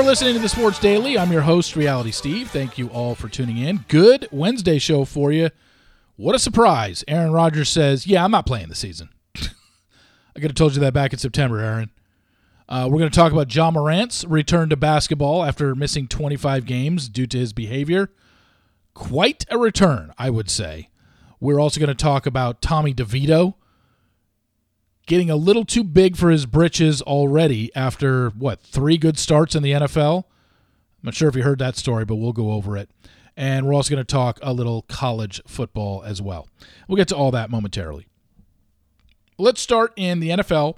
are listening to the Sports Daily. I'm your host, Reality Steve. Thank you all for tuning in. Good Wednesday show for you. What a surprise. Aaron Rodgers says, Yeah, I'm not playing the season. I could have told you that back in September, Aaron. Uh, we're going to talk about Ja Morant's return to basketball after missing 25 games due to his behavior. Quite a return, I would say. We're also going to talk about Tommy DeVito getting a little too big for his britches already after, what, three good starts in the NFL? I'm not sure if you heard that story, but we'll go over it. And we're also going to talk a little college football as well. We'll get to all that momentarily. Let's start in the NFL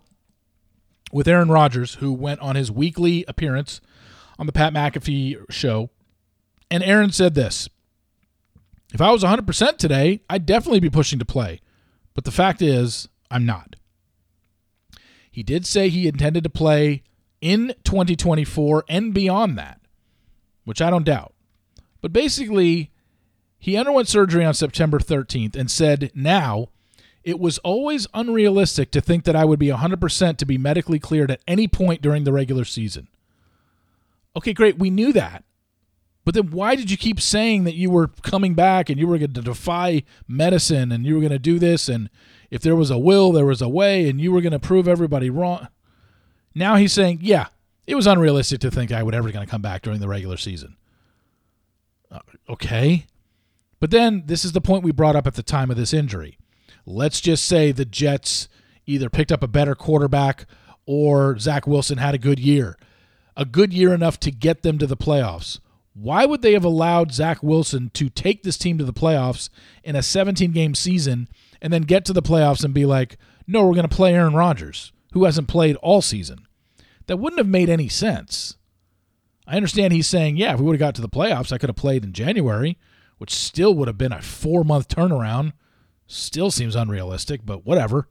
with Aaron Rodgers, who went on his weekly appearance on the Pat McAfee show. And Aaron said this If I was 100% today, I'd definitely be pushing to play. But the fact is, I'm not. He did say he intended to play in 2024 and beyond that, which I don't doubt. But basically, he underwent surgery on September 13th and said now it was always unrealistic to think that I would be 100% to be medically cleared at any point during the regular season. Okay, great. We knew that. But then why did you keep saying that you were coming back and you were going to defy medicine and you were going to do this and if there was a will, there was a way and you were going to prove everybody wrong? Now he's saying, "Yeah, it was unrealistic to think I would ever going to come back during the regular season." Uh, okay. But then this is the point we brought up at the time of this injury. Let's just say the Jets either picked up a better quarterback or Zach Wilson had a good year, a good year enough to get them to the playoffs. Why would they have allowed Zach Wilson to take this team to the playoffs in a 17 game season and then get to the playoffs and be like, no, we're going to play Aaron Rodgers, who hasn't played all season? That wouldn't have made any sense. I understand he's saying, yeah, if we would have got to the playoffs, I could have played in January, which still would have been a four month turnaround. Still seems unrealistic, but whatever.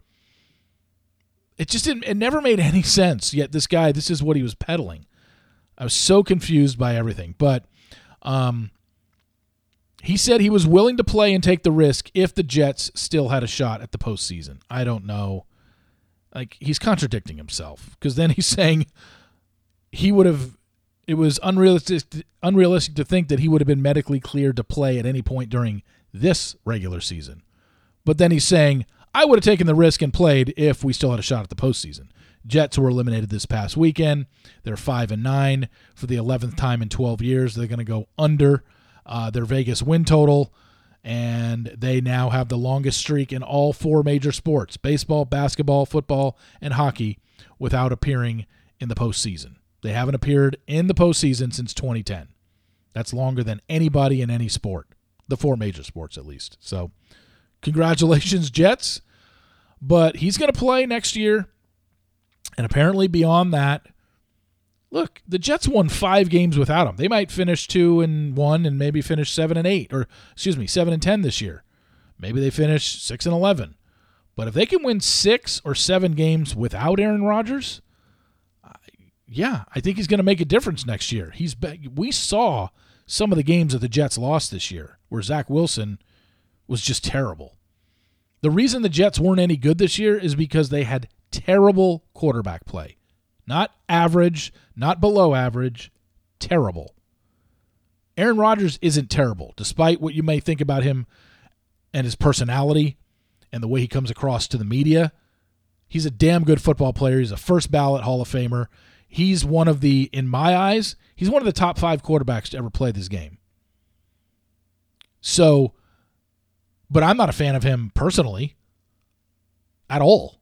It just didn't, it never made any sense. Yet this guy, this is what he was peddling. I was so confused by everything. But um, he said he was willing to play and take the risk if the Jets still had a shot at the postseason. I don't know. Like, he's contradicting himself because then he's saying he would have it was unrealistic unrealistic to think that he would have been medically cleared to play at any point during this regular season. But then he's saying, I would have taken the risk and played if we still had a shot at the postseason. Jets were eliminated this past weekend. They're five and nine for the eleventh time in twelve years. They're going to go under uh, their Vegas win total, and they now have the longest streak in all four major sports: baseball, basketball, football, and hockey, without appearing in the postseason. They haven't appeared in the postseason since 2010. That's longer than anybody in any sport, the four major sports at least. So, congratulations, Jets. But he's going to play next year. And apparently, beyond that, look, the Jets won five games without him. They might finish two and one and maybe finish seven and eight, or excuse me, seven and 10 this year. Maybe they finish six and 11. But if they can win six or seven games without Aaron Rodgers, yeah, I think he's going to make a difference next year. He's we saw some of the games that the Jets lost this year where Zach Wilson was just terrible. The reason the Jets weren't any good this year is because they had terrible quarterback play. Not average, not below average, terrible. Aaron Rodgers isn't terrible, despite what you may think about him and his personality and the way he comes across to the media. He's a damn good football player. He's a first ballot Hall of Famer he's one of the, in my eyes, he's one of the top five quarterbacks to ever play this game. So, but I'm not a fan of him personally at all.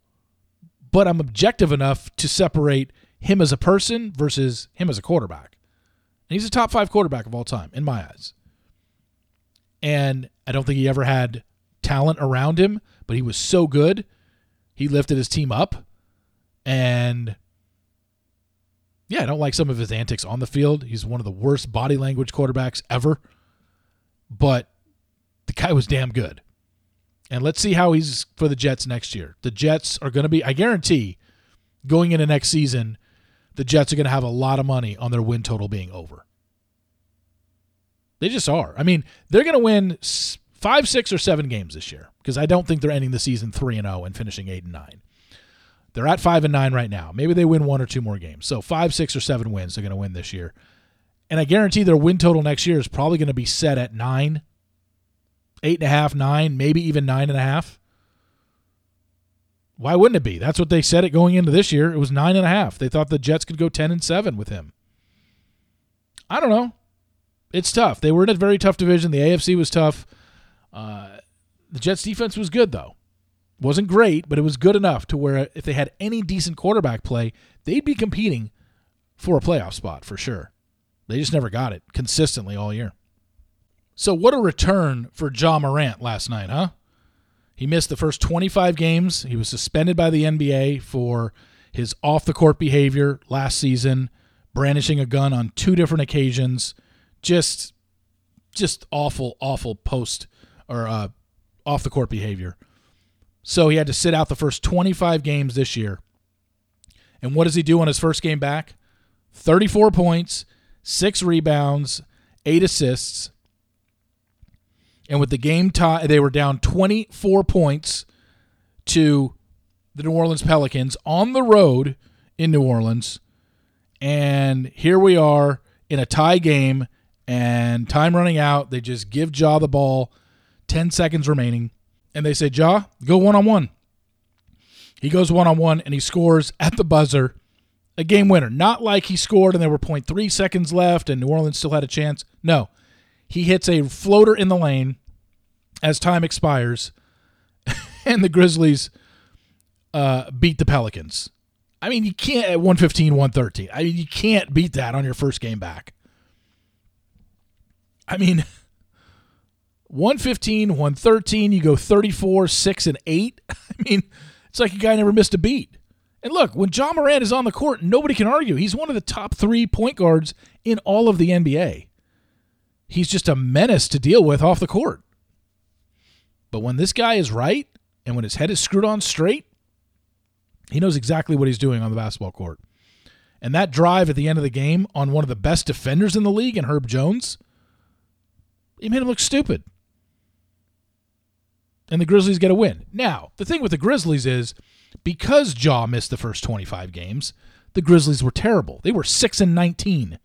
But I'm objective enough to separate him as a person versus him as a quarterback. And he's a top five quarterback of all time, in my eyes. And I don't think he ever had talent around him, but he was so good. He lifted his team up. And yeah, I don't like some of his antics on the field. He's one of the worst body language quarterbacks ever. But the guy was damn good. And let's see how he's for the Jets next year. The Jets are going to be, I guarantee, going into next season, the Jets are going to have a lot of money on their win total being over. They just are. I mean, they're going to win five, six, or seven games this year because I don't think they're ending the season 3 and 0 and finishing 8 and 9. They're at five and nine right now. Maybe they win one or two more games. So five, six, or seven wins they're going to win this year. And I guarantee their win total next year is probably going to be set at nine, eight and a half, nine, maybe even nine and a half. Why wouldn't it be? That's what they said it going into this year. It was nine and a half. They thought the Jets could go ten and seven with him. I don't know. It's tough. They were in a very tough division. The AFC was tough. Uh, the Jets defense was good though. Wasn't great, but it was good enough to where if they had any decent quarterback play, they'd be competing for a playoff spot for sure. They just never got it consistently all year. So what a return for Ja Morant last night, huh? He missed the first 25 games. He was suspended by the NBA for his off the court behavior last season, brandishing a gun on two different occasions. Just just awful awful post or uh, off the court behavior. So he had to sit out the first 25 games this year. And what does he do on his first game back? 34 points, 6 rebounds, 8 assists. And with the game tie, they were down 24 points to the New Orleans Pelicans on the road in New Orleans. And here we are in a tie game and time running out. They just give Ja the ball, 10 seconds remaining and they say, Ja, go one on one. He goes one on one and he scores at the buzzer a game winner. Not like he scored and there were 0.3 seconds left and New Orleans still had a chance. No. He hits a floater in the lane as time expires, and the Grizzlies uh, beat the Pelicans. I mean, you can't at 115, 113. I mean, you can't beat that on your first game back. I mean, 115, 113, you go 34, 6, and 8. I mean, it's like a guy never missed a beat. And look, when Ja Morant is on the court, nobody can argue. He's one of the top three point guards in all of the NBA. He's just a menace to deal with off the court. But when this guy is right and when his head is screwed on straight, he knows exactly what he's doing on the basketball court. And that drive at the end of the game on one of the best defenders in the league, and Herb Jones, he made him look stupid and the Grizzlies get a win. Now, the thing with the Grizzlies is because Ja missed the first 25 games, the Grizzlies were terrible. They were 6 and 19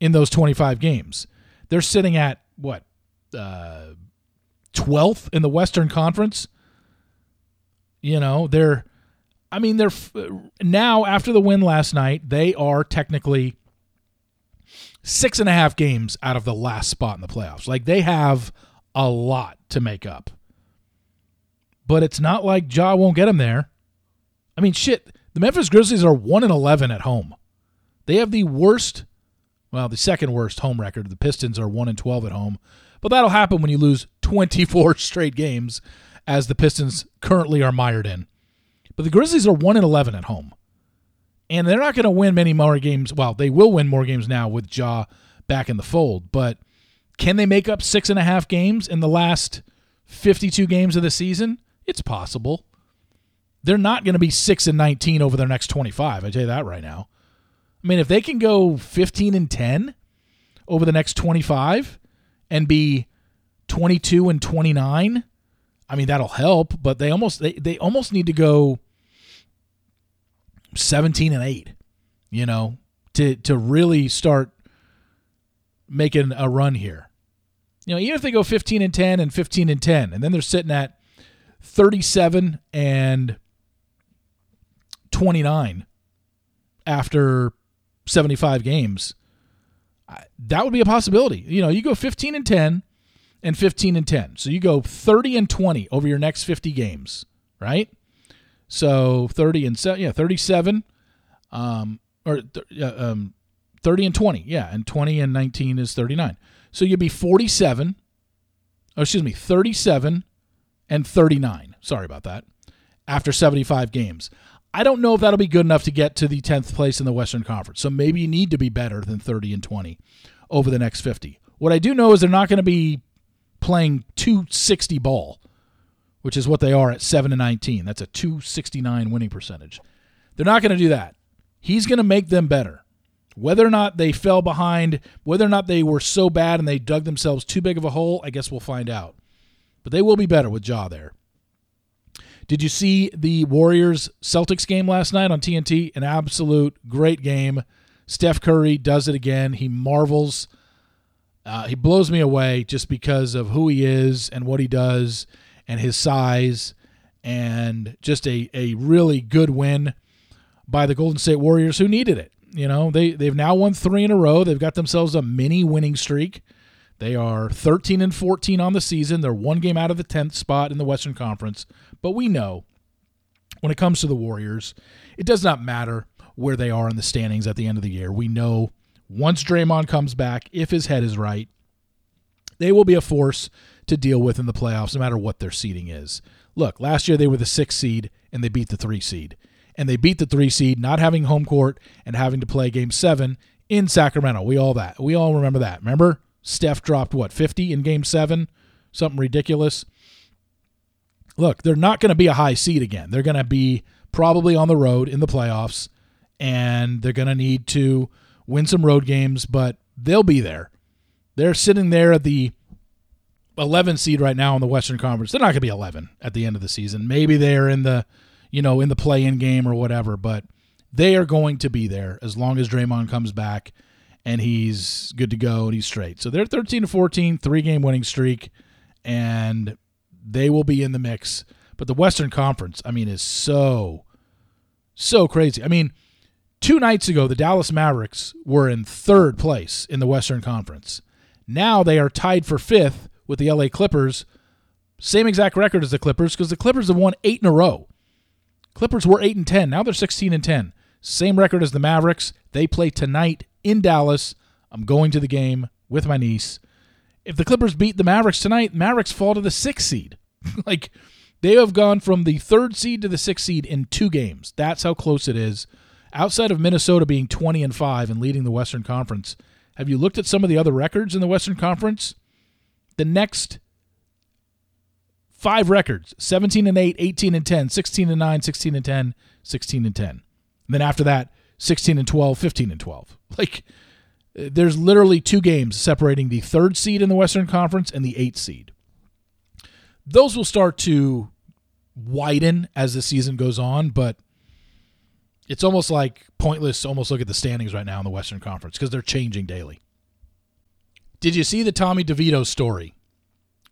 in those 25 games. They're sitting at what? Uh, 12th in the Western Conference. You know, they're I mean, they're now after the win last night, they are technically six and a half games out of the last spot in the playoffs. Like they have a lot to make up but it's not like Ja won't get them there. I mean, shit. The Memphis Grizzlies are one and eleven at home. They have the worst, well, the second worst home record. The Pistons are one and twelve at home, but that'll happen when you lose twenty four straight games, as the Pistons currently are mired in. But the Grizzlies are one and eleven at home, and they're not going to win many more games. Well, they will win more games now with Ja back in the fold, but can they make up six and a half games in the last fifty-two games of the season? It's possible. They're not going to be 6 and 19 over their next 25. I tell you that right now. I mean, if they can go 15 and 10 over the next 25 and be 22 and 29, I mean that'll help, but they almost they, they almost need to go 17 and 8, you know, to to really start making a run here. You know, even if they go 15 and 10 and 15 and 10 and then they're sitting at 37 and 29 after 75 games. That would be a possibility. You know, you go 15 and 10 and 15 and 10. So you go 30 and 20 over your next 50 games, right? So 30 and 7, yeah, 37 um or um 30 and 20. Yeah, and 20 and 19 is 39. So you'd be 47 oh, excuse me, 37 and 39. Sorry about that. After 75 games. I don't know if that'll be good enough to get to the 10th place in the Western Conference. So maybe you need to be better than 30 and 20 over the next 50. What I do know is they're not going to be playing 260 ball, which is what they are at 7 and 19. That's a 269 winning percentage. They're not going to do that. He's going to make them better. Whether or not they fell behind, whether or not they were so bad and they dug themselves too big of a hole, I guess we'll find out but they will be better with Ja there. Did you see the Warriors Celtics game last night on TNT? An absolute great game. Steph Curry does it again. He marvels. Uh, he blows me away just because of who he is and what he does and his size and just a, a really good win by the Golden State Warriors who needed it. You know, they, they've now won three in a row. They've got themselves a mini winning streak. They are 13 and 14 on the season. They're one game out of the 10th spot in the Western Conference. But we know when it comes to the Warriors, it does not matter where they are in the standings at the end of the year. We know once Draymond comes back, if his head is right, they will be a force to deal with in the playoffs, no matter what their seeding is. Look, last year they were the sixth seed and they beat the three seed. And they beat the three seed, not having home court and having to play game seven in Sacramento. We all that. We all remember that. Remember? Steph dropped what, 50 in game seven? Something ridiculous. Look, they're not going to be a high seed again. They're going to be probably on the road in the playoffs, and they're going to need to win some road games, but they'll be there. They're sitting there at the 11 seed right now in the Western Conference. They're not going to be 11 at the end of the season. Maybe they're in the, you know, in the play-in game or whatever, but they are going to be there as long as Draymond comes back and he's good to go and he's straight. So they're 13 to 14, three-game winning streak, and they will be in the mix. But the Western Conference, I mean, is so, so crazy. I mean, two nights ago, the Dallas Mavericks were in third place in the Western Conference. Now they are tied for fifth with the LA Clippers. Same exact record as the Clippers because the Clippers have won eight in a row. Clippers were eight and ten. Now they're sixteen and ten. Same record as the Mavericks. They play tonight in Dallas. I'm going to the game with my niece. If the Clippers beat the Mavericks tonight, Mavericks fall to the sixth seed. like they have gone from the third seed to the sixth seed in two games. That's how close it is. Outside of Minnesota being 20 and 5 and leading the Western Conference, have you looked at some of the other records in the Western Conference? the next five records 17 and 8 18 and 10 16 and 9 16 and 10 16 and 10 and then after that 16 and 12 15 and 12 like there's literally two games separating the third seed in the western conference and the eighth seed those will start to widen as the season goes on but it's almost like pointless to almost look at the standings right now in the western conference because they're changing daily did you see the Tommy DeVito story?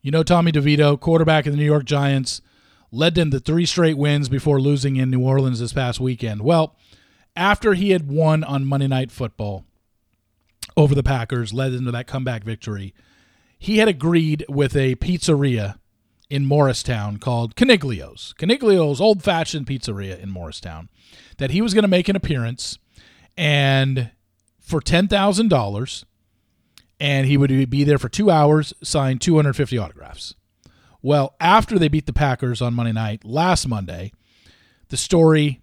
You know Tommy DeVito, quarterback of the New York Giants, led them to three straight wins before losing in New Orleans this past weekend. Well, after he had won on Monday Night Football over the Packers, led them to that comeback victory, he had agreed with a pizzeria in Morristown called Caniglio's. Coniglio's old fashioned pizzeria in Morristown that he was going to make an appearance and for $10,000 and he would be there for two hours, sign 250 autographs. Well, after they beat the Packers on Monday night, last Monday, the story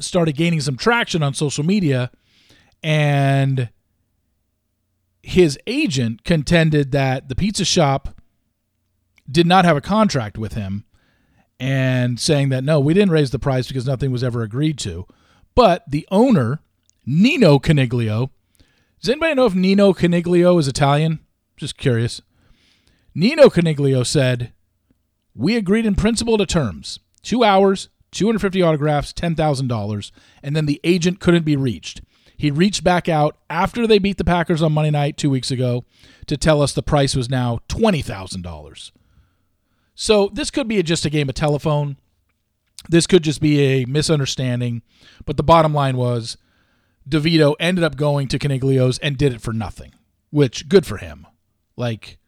started gaining some traction on social media, and his agent contended that the pizza shop did not have a contract with him and saying that no, we didn't raise the price because nothing was ever agreed to. But the owner, Nino Coniglio, does anybody know if Nino Coniglio is Italian? Just curious. Nino Coniglio said, We agreed in principle to terms two hours, 250 autographs, $10,000, and then the agent couldn't be reached. He reached back out after they beat the Packers on Monday night two weeks ago to tell us the price was now $20,000. So this could be just a game of telephone. This could just be a misunderstanding. But the bottom line was DeVito ended up going to Coniglio's and did it for nothing, which good for him. Like,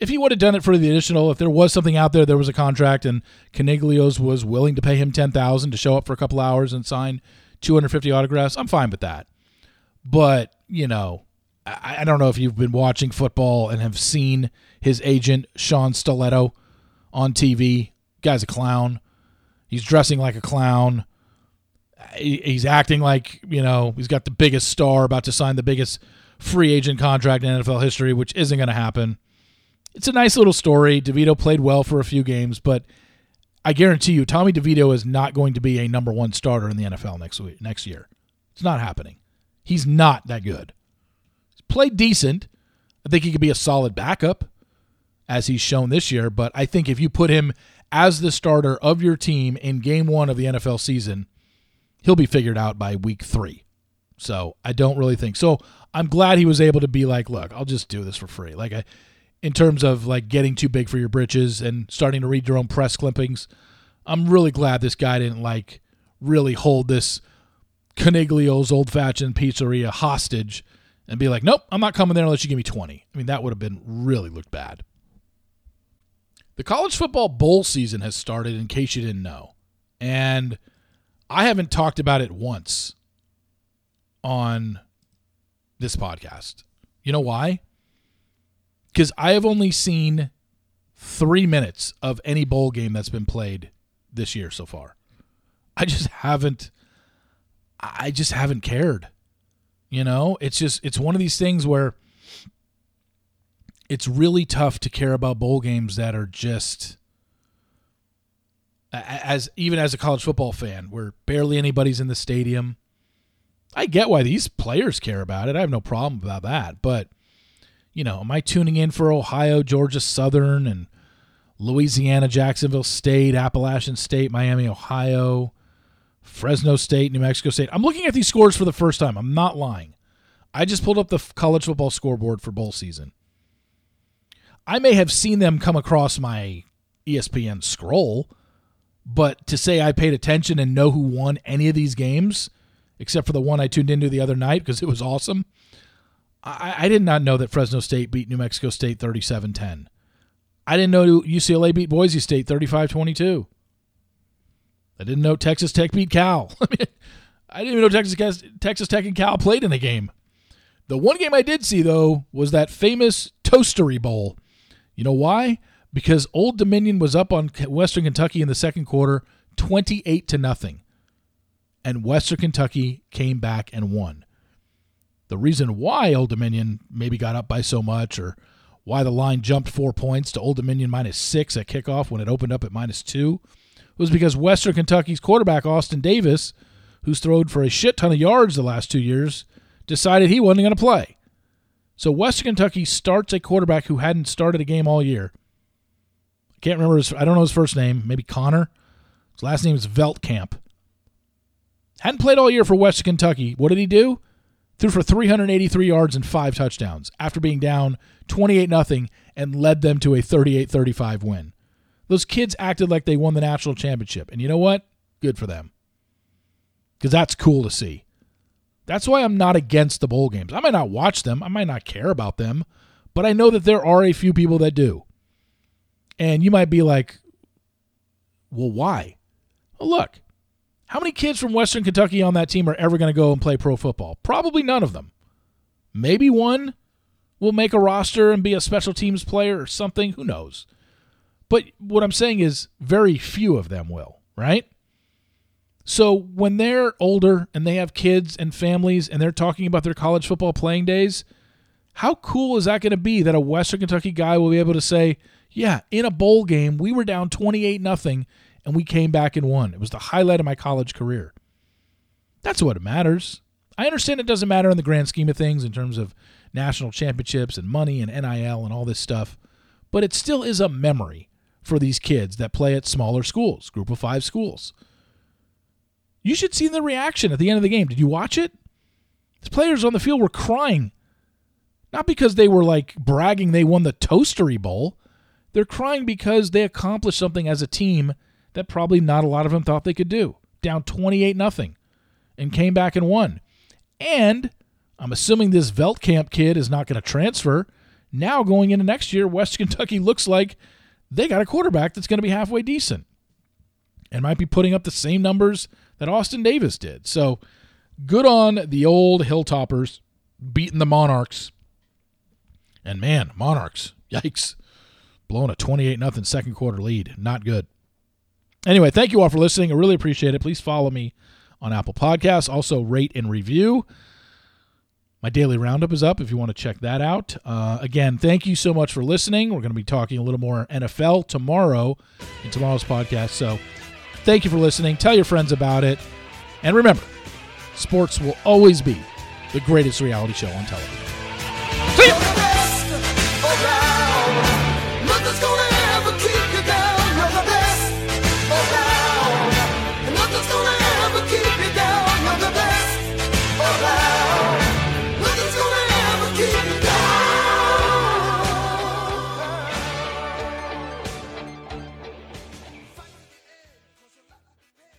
if he would have done it for the additional, if there was something out there, there was a contract, and Coniglio's was willing to pay him ten thousand to show up for a couple hours and sign two hundred fifty autographs, I'm fine with that. But you know, I, I don't know if you've been watching football and have seen his agent Sean Stellato on TV. Guy's a clown. He's dressing like a clown he's acting like you know he's got the biggest star about to sign the biggest free agent contract in NFL history, which isn't going to happen. It's a nice little story. DeVito played well for a few games, but I guarantee you, Tommy DeVito is not going to be a number one starter in the NFL next week, next year. It's not happening. He's not that good. He's played decent. I think he could be a solid backup, as he's shown this year. But I think if you put him as the starter of your team in game one of the NFL season, he'll be figured out by week three. So I don't really think so. I'm glad he was able to be like, look, I'll just do this for free. Like I, in terms of like getting too big for your britches and starting to read your own press clippings. I'm really glad this guy didn't like really hold this Coniglio's old fashioned pizzeria hostage and be like, nope, I'm not coming there unless you give me 20. I mean, that would have been really looked bad. The college football bowl season has started, in case you didn't know. And I haven't talked about it once on this podcast. You know why? Because I have only seen three minutes of any bowl game that's been played this year so far. I just haven't I just haven't cared. You know, it's just it's one of these things where it's really tough to care about bowl games that are just as even as a college football fan where barely anybody's in the stadium. I get why these players care about it. I have no problem about that, but you know, am I tuning in for Ohio, Georgia Southern and Louisiana, Jacksonville State, Appalachian State, Miami, Ohio, Fresno State, New Mexico State. I'm looking at these scores for the first time. I'm not lying. I just pulled up the college football scoreboard for bowl season. I may have seen them come across my ESPN scroll, but to say I paid attention and know who won any of these games, except for the one I tuned into the other night because it was awesome, I, I did not know that Fresno State beat New Mexico State 37 10. I didn't know UCLA beat Boise State 35 22. I didn't know Texas Tech beat Cal. I mean, I didn't even know Texas Texas Tech and Cal played in a game. The one game I did see though was that famous Toastery Bowl. You know why? Because Old Dominion was up on Western Kentucky in the second quarter, 28 to nothing. And Western Kentucky came back and won. The reason why Old Dominion maybe got up by so much or why the line jumped four points to Old Dominion minus six at kickoff when it opened up at minus two was because Western Kentucky's quarterback, Austin Davis, who's thrown for a shit ton of yards the last two years, decided he wasn't going to play. So Western Kentucky starts a quarterback who hadn't started a game all year. I can't remember his, I don't know his first name, maybe Connor. His last name is Veltkamp. Hadn't played all year for Western Kentucky. What did he do? threw for 383 yards and five touchdowns after being down 28 0 and led them to a 38 35 win. Those kids acted like they won the national championship. And you know what? Good for them. Because that's cool to see. That's why I'm not against the bowl games. I might not watch them, I might not care about them, but I know that there are a few people that do. And you might be like, well, why? Well, look, how many kids from Western Kentucky on that team are ever going to go and play pro football? Probably none of them. Maybe one will make a roster and be a special teams player or something. Who knows? But what I'm saying is, very few of them will, right? So when they're older and they have kids and families and they're talking about their college football playing days, how cool is that going to be that a Western Kentucky guy will be able to say, yeah, in a bowl game, we were down 28 nothing and we came back and won. It was the highlight of my college career. That's what matters. I understand it doesn't matter in the grand scheme of things in terms of national championships and money and NIL and all this stuff, but it still is a memory for these kids that play at smaller schools, group of five schools. You should see the reaction at the end of the game. Did you watch it? The players on the field were crying. Not because they were like bragging they won the Toastery Bowl. They're crying because they accomplished something as a team that probably not a lot of them thought they could do. Down 28 nothing and came back and won. And I'm assuming this Veltkamp kid is not going to transfer. Now going into next year, West Kentucky looks like they got a quarterback that's going to be halfway decent and might be putting up the same numbers that Austin Davis did. So good on the old Hilltoppers beating the Monarchs. And man, Monarchs, yikes, blowing a 28 nothing second quarter lead. Not good. Anyway, thank you all for listening. I really appreciate it. Please follow me on Apple Podcasts. Also, rate and review. My daily roundup is up if you want to check that out. Uh, again, thank you so much for listening. We're going to be talking a little more NFL tomorrow in tomorrow's podcast. So, thank you for listening. Tell your friends about it. And remember, sports will always be the greatest reality show on television.